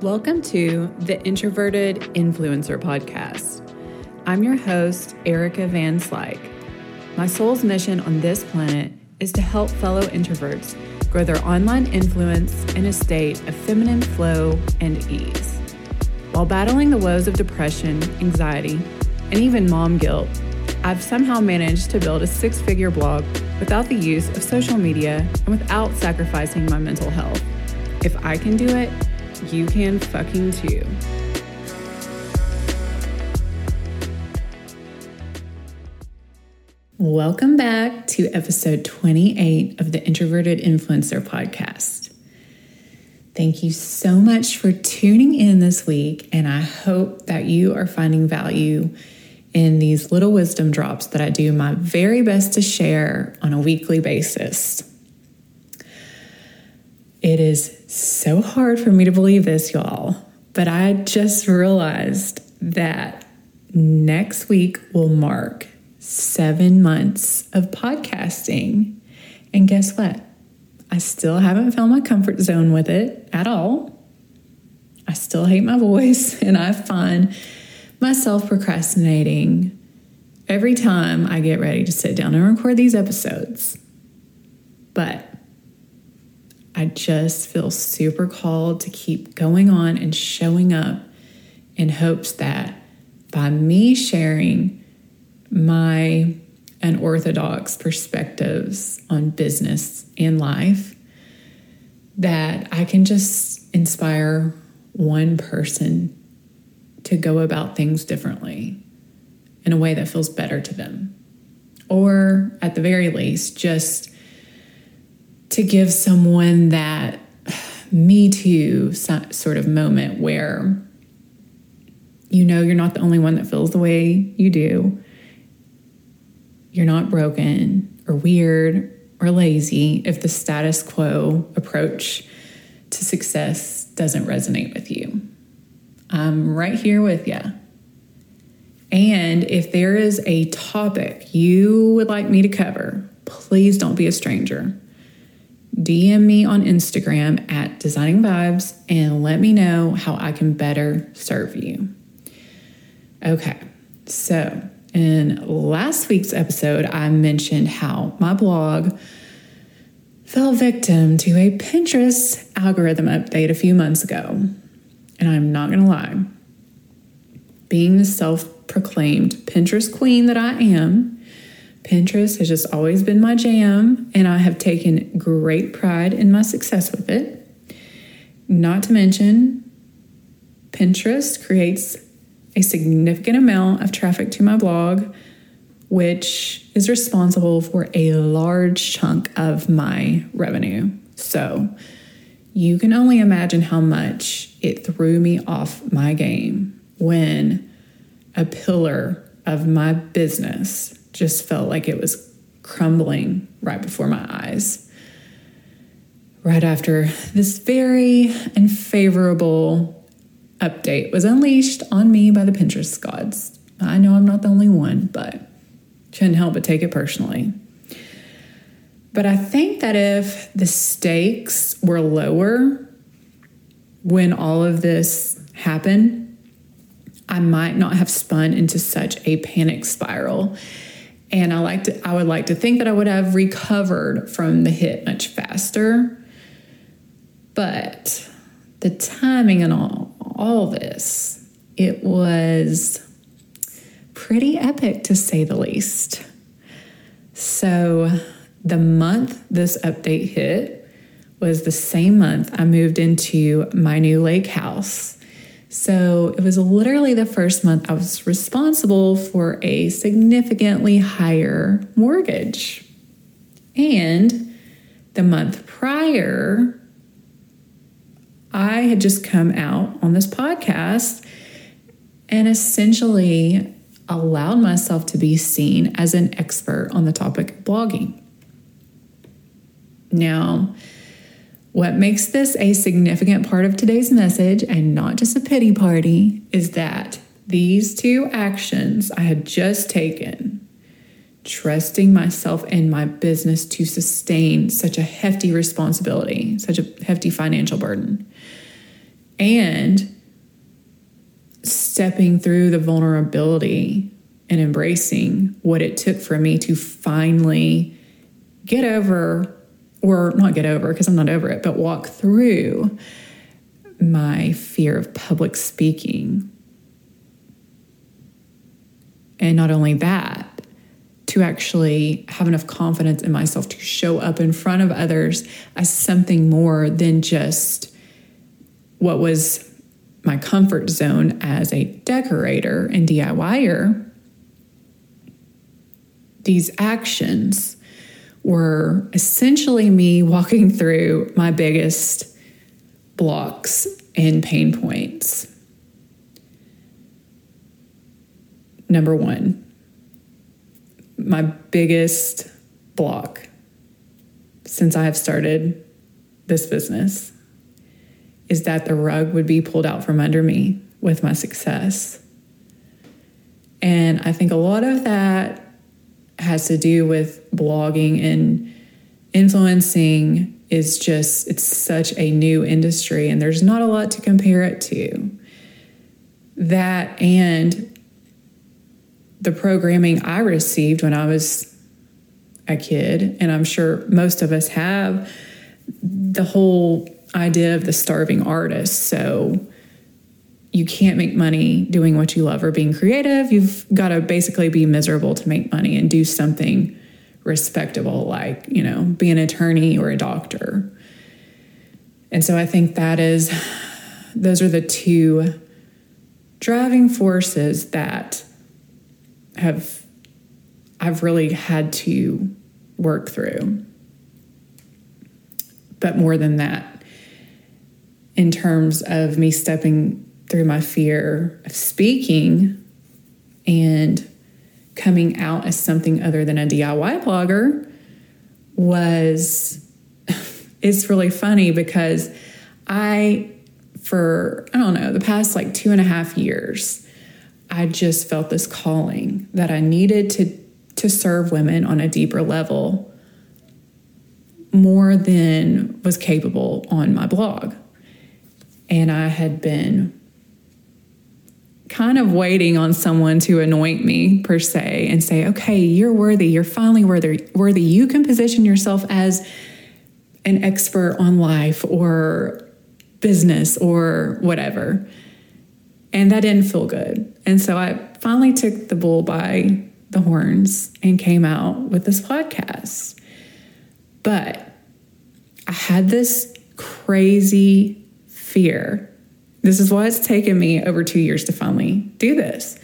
Welcome to the Introverted Influencer Podcast. I'm your host, Erica Van Slyke. My soul's mission on this planet is to help fellow introverts grow their online influence in a state of feminine flow and ease. While battling the woes of depression, anxiety, and even mom guilt, I've somehow managed to build a six figure blog without the use of social media and without sacrificing my mental health. If I can do it, you can fucking too. Welcome back to episode 28 of the Introverted Influencer Podcast. Thank you so much for tuning in this week, and I hope that you are finding value in these little wisdom drops that I do my very best to share on a weekly basis. It is so hard for me to believe this, y'all, but I just realized that next week will mark seven months of podcasting. And guess what? I still haven't found my comfort zone with it at all. I still hate my voice, and I find myself procrastinating every time I get ready to sit down and record these episodes. But I just feel super called to keep going on and showing up in hopes that by me sharing my unorthodox perspectives on business and life, that I can just inspire one person to go about things differently in a way that feels better to them. Or at the very least, just to give someone that me too sort of moment where you know you're not the only one that feels the way you do. You're not broken or weird or lazy if the status quo approach to success doesn't resonate with you. I'm right here with you. And if there is a topic you would like me to cover, please don't be a stranger. DM me on Instagram at Designing Vibes and let me know how I can better serve you. Okay, so in last week's episode, I mentioned how my blog fell victim to a Pinterest algorithm update a few months ago. And I'm not gonna lie, being the self proclaimed Pinterest queen that I am, Pinterest has just always been my jam, and I have taken great pride in my success with it. Not to mention, Pinterest creates a significant amount of traffic to my blog, which is responsible for a large chunk of my revenue. So you can only imagine how much it threw me off my game when a pillar of my business just felt like it was crumbling right before my eyes. Right after this very unfavorable update was unleashed on me by the Pinterest gods. I know I'm not the only one, but couldn't help but take it personally. But I think that if the stakes were lower when all of this happened, I might not have spun into such a panic spiral and I like to I would like to think that I would have recovered from the hit much faster. But the timing and all all this, it was pretty epic to say the least. So the month this update hit was the same month I moved into my new lake house so it was literally the first month I was responsible for a significantly higher mortgage. And the month prior, I had just come out on this podcast and essentially allowed myself to be seen as an expert on the topic of blogging. Now, what makes this a significant part of today's message and not just a pity party is that these two actions I had just taken, trusting myself and my business to sustain such a hefty responsibility, such a hefty financial burden, and stepping through the vulnerability and embracing what it took for me to finally get over, or not get over because I'm not over it, but walk through my fear of public speaking. And not only that, to actually have enough confidence in myself to show up in front of others as something more than just what was my comfort zone as a decorator and DIYer. These actions were essentially me walking through my biggest blocks and pain points. Number one, my biggest block since I have started this business is that the rug would be pulled out from under me with my success. And I think a lot of that has to do with blogging and influencing is just it's such a new industry and there's not a lot to compare it to. That and the programming I received when I was a kid, and I'm sure most of us have the whole idea of the starving artist. So you can't make money doing what you love or being creative. You've got to basically be miserable to make money and do something respectable, like, you know, be an attorney or a doctor. And so I think that is, those are the two driving forces that have, I've really had to work through. But more than that, in terms of me stepping through my fear of speaking and coming out as something other than a DIY blogger was it's really funny because I for I don't know the past like two and a half years I just felt this calling that I needed to to serve women on a deeper level more than was capable on my blog. And I had been kind of waiting on someone to anoint me per se and say, okay, you're worthy. You're finally worthy. Worthy. You can position yourself as an expert on life or business or whatever. And that didn't feel good. And so I finally took the bull by the horns and came out with this podcast. But I had this crazy fear this is why it's taken me over two years to finally do this.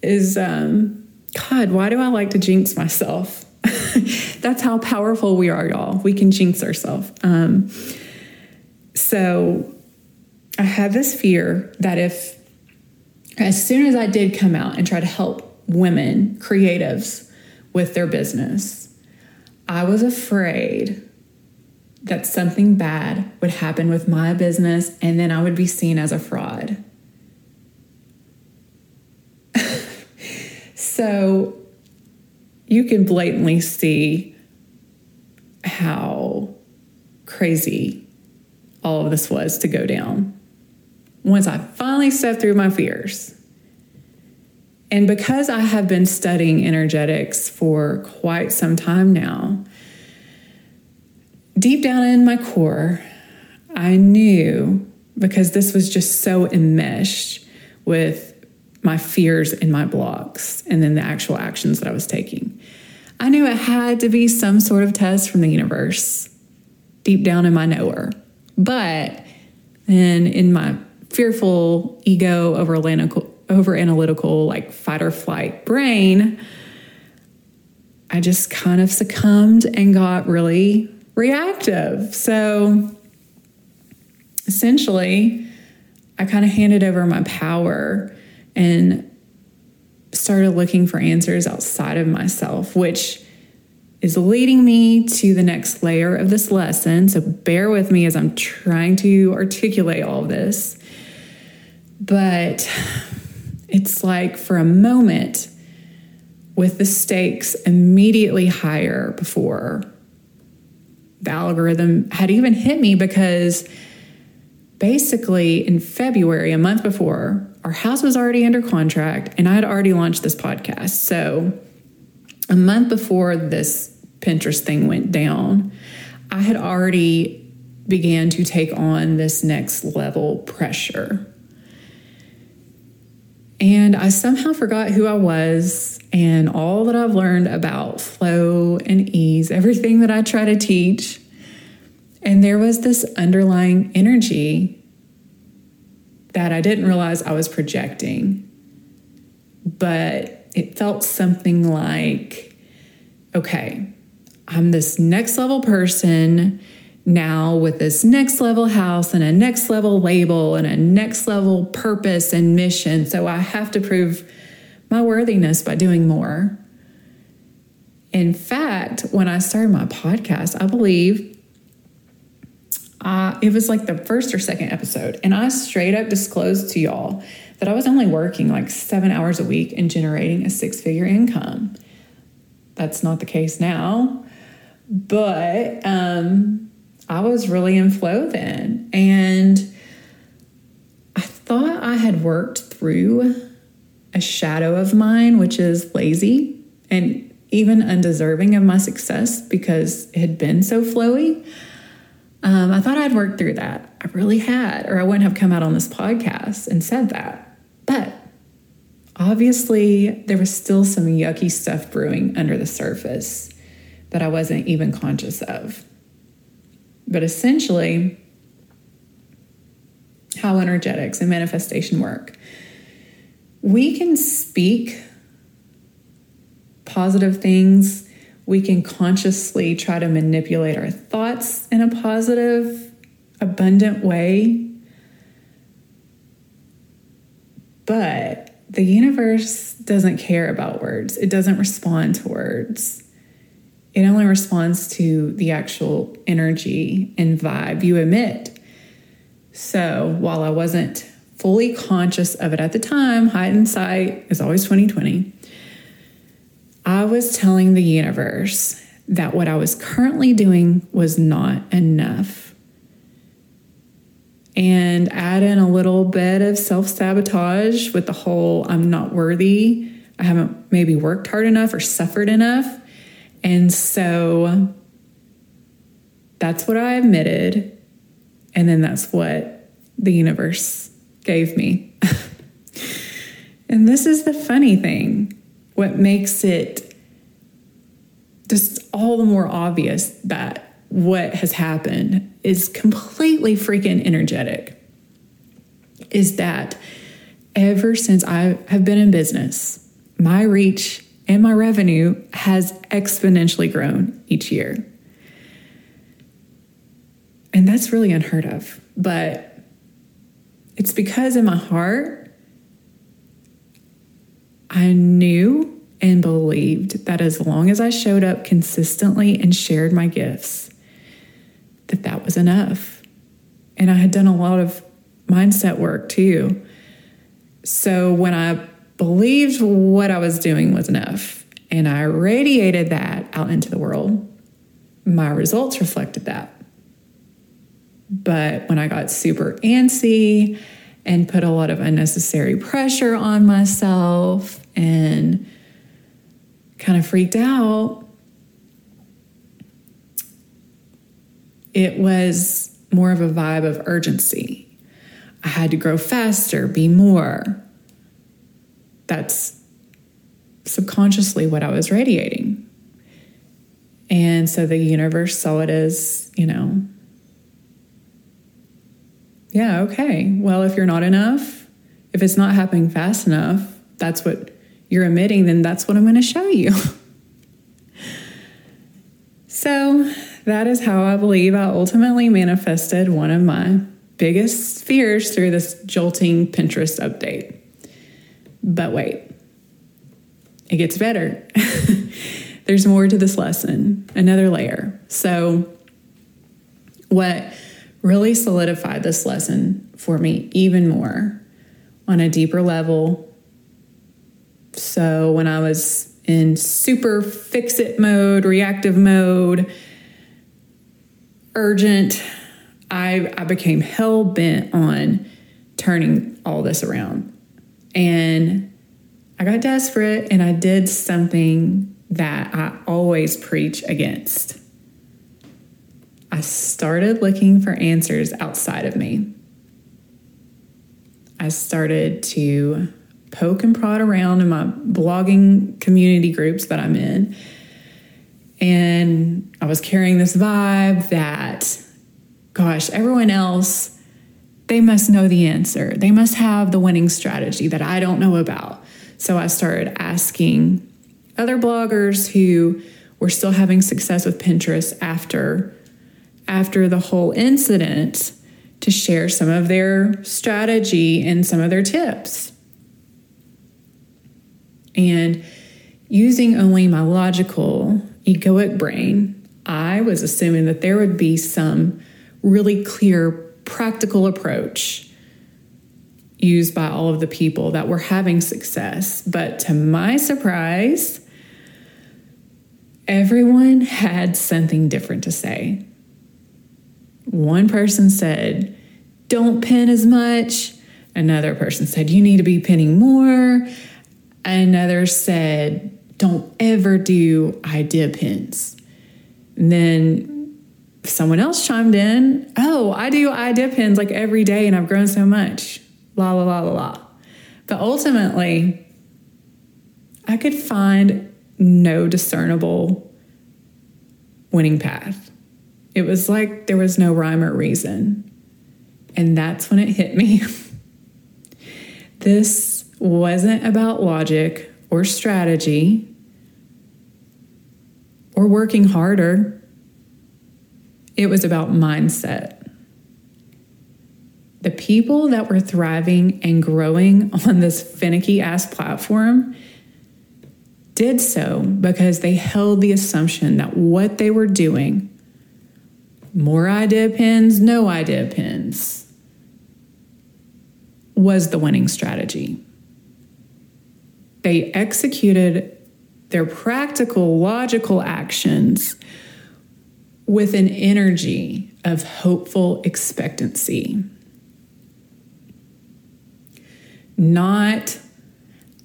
Is um, God, why do I like to jinx myself? That's how powerful we are, y'all. We can jinx ourselves. Um, so I had this fear that if, as soon as I did come out and try to help women, creatives, with their business, I was afraid that something bad would happen with my business and then I would be seen as a fraud. so you can blatantly see how crazy all of this was to go down. Once I finally stepped through my fears, and because I have been studying energetics for quite some time now, deep down in my core, I knew because this was just so enmeshed with my fears and my blocks and then the actual actions that I was taking. I knew it had to be some sort of test from the universe deep down in my knower. But then in my fearful ego over analytical over analytical like fight or flight brain, I just kind of succumbed and got really reactive. So essentially, I kind of handed over my power and started looking for answers outside of myself, which is leading me to the next layer of this lesson. So bear with me as I'm trying to articulate all this. But it's like for a moment, with the stakes immediately higher before the algorithm had even hit me because basically in February, a month before, our house was already under contract and I had already launched this podcast. So a month before this Pinterest thing went down, I had already began to take on this next level pressure. And I somehow forgot who I was and all that I've learned about flow and ease, everything that I try to teach. And there was this underlying energy that I didn't realize I was projecting. But it felt something like, okay, I'm this next level person now with this next level house and a next level label and a next level purpose and mission. So I have to prove my worthiness by doing more. In fact, when I started my podcast, I believe uh, it was like the first or second episode, and I straight up disclosed to y'all that I was only working like seven hours a week and generating a six figure income. That's not the case now, but um, I was really in flow then. And I thought I had worked through a shadow of mine, which is lazy and even undeserving of my success because it had been so flowy. Um, I thought I'd worked through that. I really had, or I wouldn't have come out on this podcast and said that. But obviously, there was still some yucky stuff brewing under the surface that I wasn't even conscious of. But essentially, how energetics and manifestation work. We can speak positive things. We can consciously try to manipulate our thoughts in a positive, abundant way. But the universe doesn't care about words, it doesn't respond to words it only responds to the actual energy and vibe you emit. So while I wasn't fully conscious of it at the time, hindsight is always 2020. I was telling the universe that what I was currently doing was not enough. And add in a little bit of self sabotage with the whole I'm not worthy, I haven't maybe worked hard enough or suffered enough. And so that's what I admitted. And then that's what the universe gave me. and this is the funny thing what makes it just all the more obvious that what has happened is completely freaking energetic is that ever since I have been in business, my reach and my revenue has exponentially grown each year. And that's really unheard of. But it's because in my heart, I knew and believed that as long as I showed up consistently and shared my gifts, that that was enough. And I had done a lot of mindset work too. So when I believed what I was doing was enough and I radiated that out into the world, my results reflected that. But when I got super antsy and put a lot of unnecessary pressure on myself and kind of freaked out, it was more of a vibe of urgency. I had to grow faster, be more, that's subconsciously what I was radiating. And so the universe saw it as, you know, yeah, okay. Well, if you're not enough, if it's not happening fast enough, that's what you're emitting, then that's what I'm going to show you. so that is how I believe I ultimately manifested one of my biggest fears through this jolting Pinterest update. But wait, it gets better. There's more to this lesson, another layer. So, what really solidified this lesson for me even more on a deeper level. So, when I was in super fix it mode, reactive mode, urgent, I, I became hell bent on turning all this around. And I got desperate and I did something that I always preach against. I started looking for answers outside of me. I started to poke and prod around in my blogging community groups that I'm in. And I was carrying this vibe that, gosh, everyone else, they must know the answer. They must have the winning strategy that I don't know about. So I started asking other bloggers who were still having success with Pinterest after after the whole incident to share some of their strategy and some of their tips. And using only my logical, egoic brain, I was assuming that there would be some really clear, practical approach used by all of the people that were having success. But to my surprise, everyone had something different to say. One person said, Don't pin as much. Another person said, You need to be pinning more. Another said, Don't ever do idea pins. And then someone else chimed in, Oh, I do idea pins like every day and I've grown so much. La, la, la, la, la. But ultimately, I could find no discernible winning path. It was like there was no rhyme or reason. And that's when it hit me. this wasn't about logic or strategy or working harder, it was about mindset. The people that were thriving and growing on this finicky ass platform did so because they held the assumption that what they were doing more idea pins, no idea pins, was the winning strategy. They executed their practical, logical actions with an energy of hopeful expectancy. Not,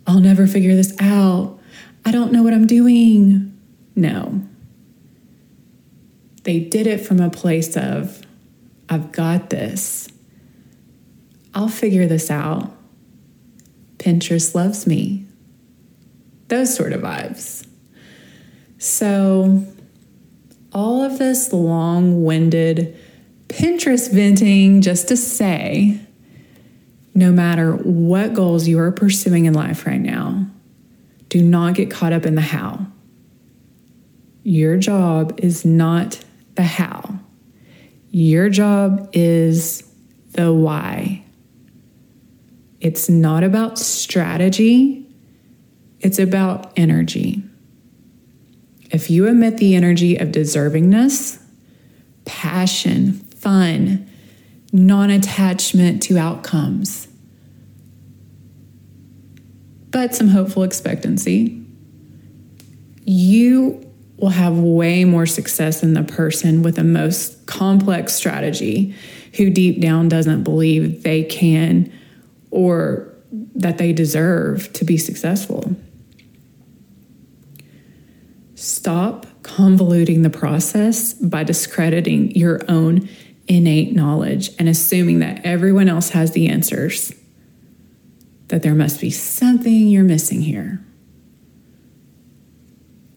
I'll never figure this out. I don't know what I'm doing. No. They did it from a place of, I've got this. I'll figure this out. Pinterest loves me. Those sort of vibes. So, all of this long winded Pinterest venting just to say, no matter what goals you are pursuing in life right now, do not get caught up in the how. Your job is not the how. Your job is the why. It's not about strategy, it's about energy. If you emit the energy of deservingness, passion, fun, non attachment to outcomes, but some hopeful expectancy, you will have way more success than the person with the most complex strategy who deep down doesn't believe they can or that they deserve to be successful. Stop convoluting the process by discrediting your own innate knowledge and assuming that everyone else has the answers, that there must be something you're missing here.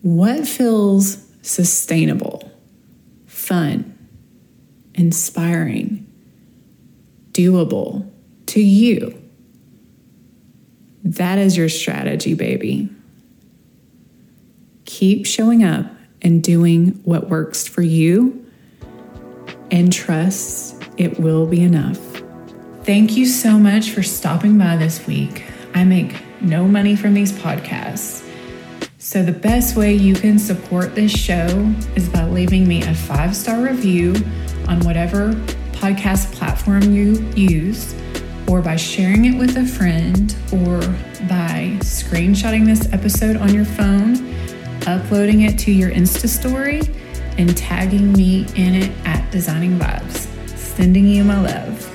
What feels sustainable, fun, inspiring, doable to you? That is your strategy, baby. Keep showing up and doing what works for you and trust it will be enough. Thank you so much for stopping by this week. I make no money from these podcasts. So, the best way you can support this show is by leaving me a five star review on whatever podcast platform you use, or by sharing it with a friend, or by screenshotting this episode on your phone, uploading it to your Insta story, and tagging me in it at Designing Vibes. sending you my love.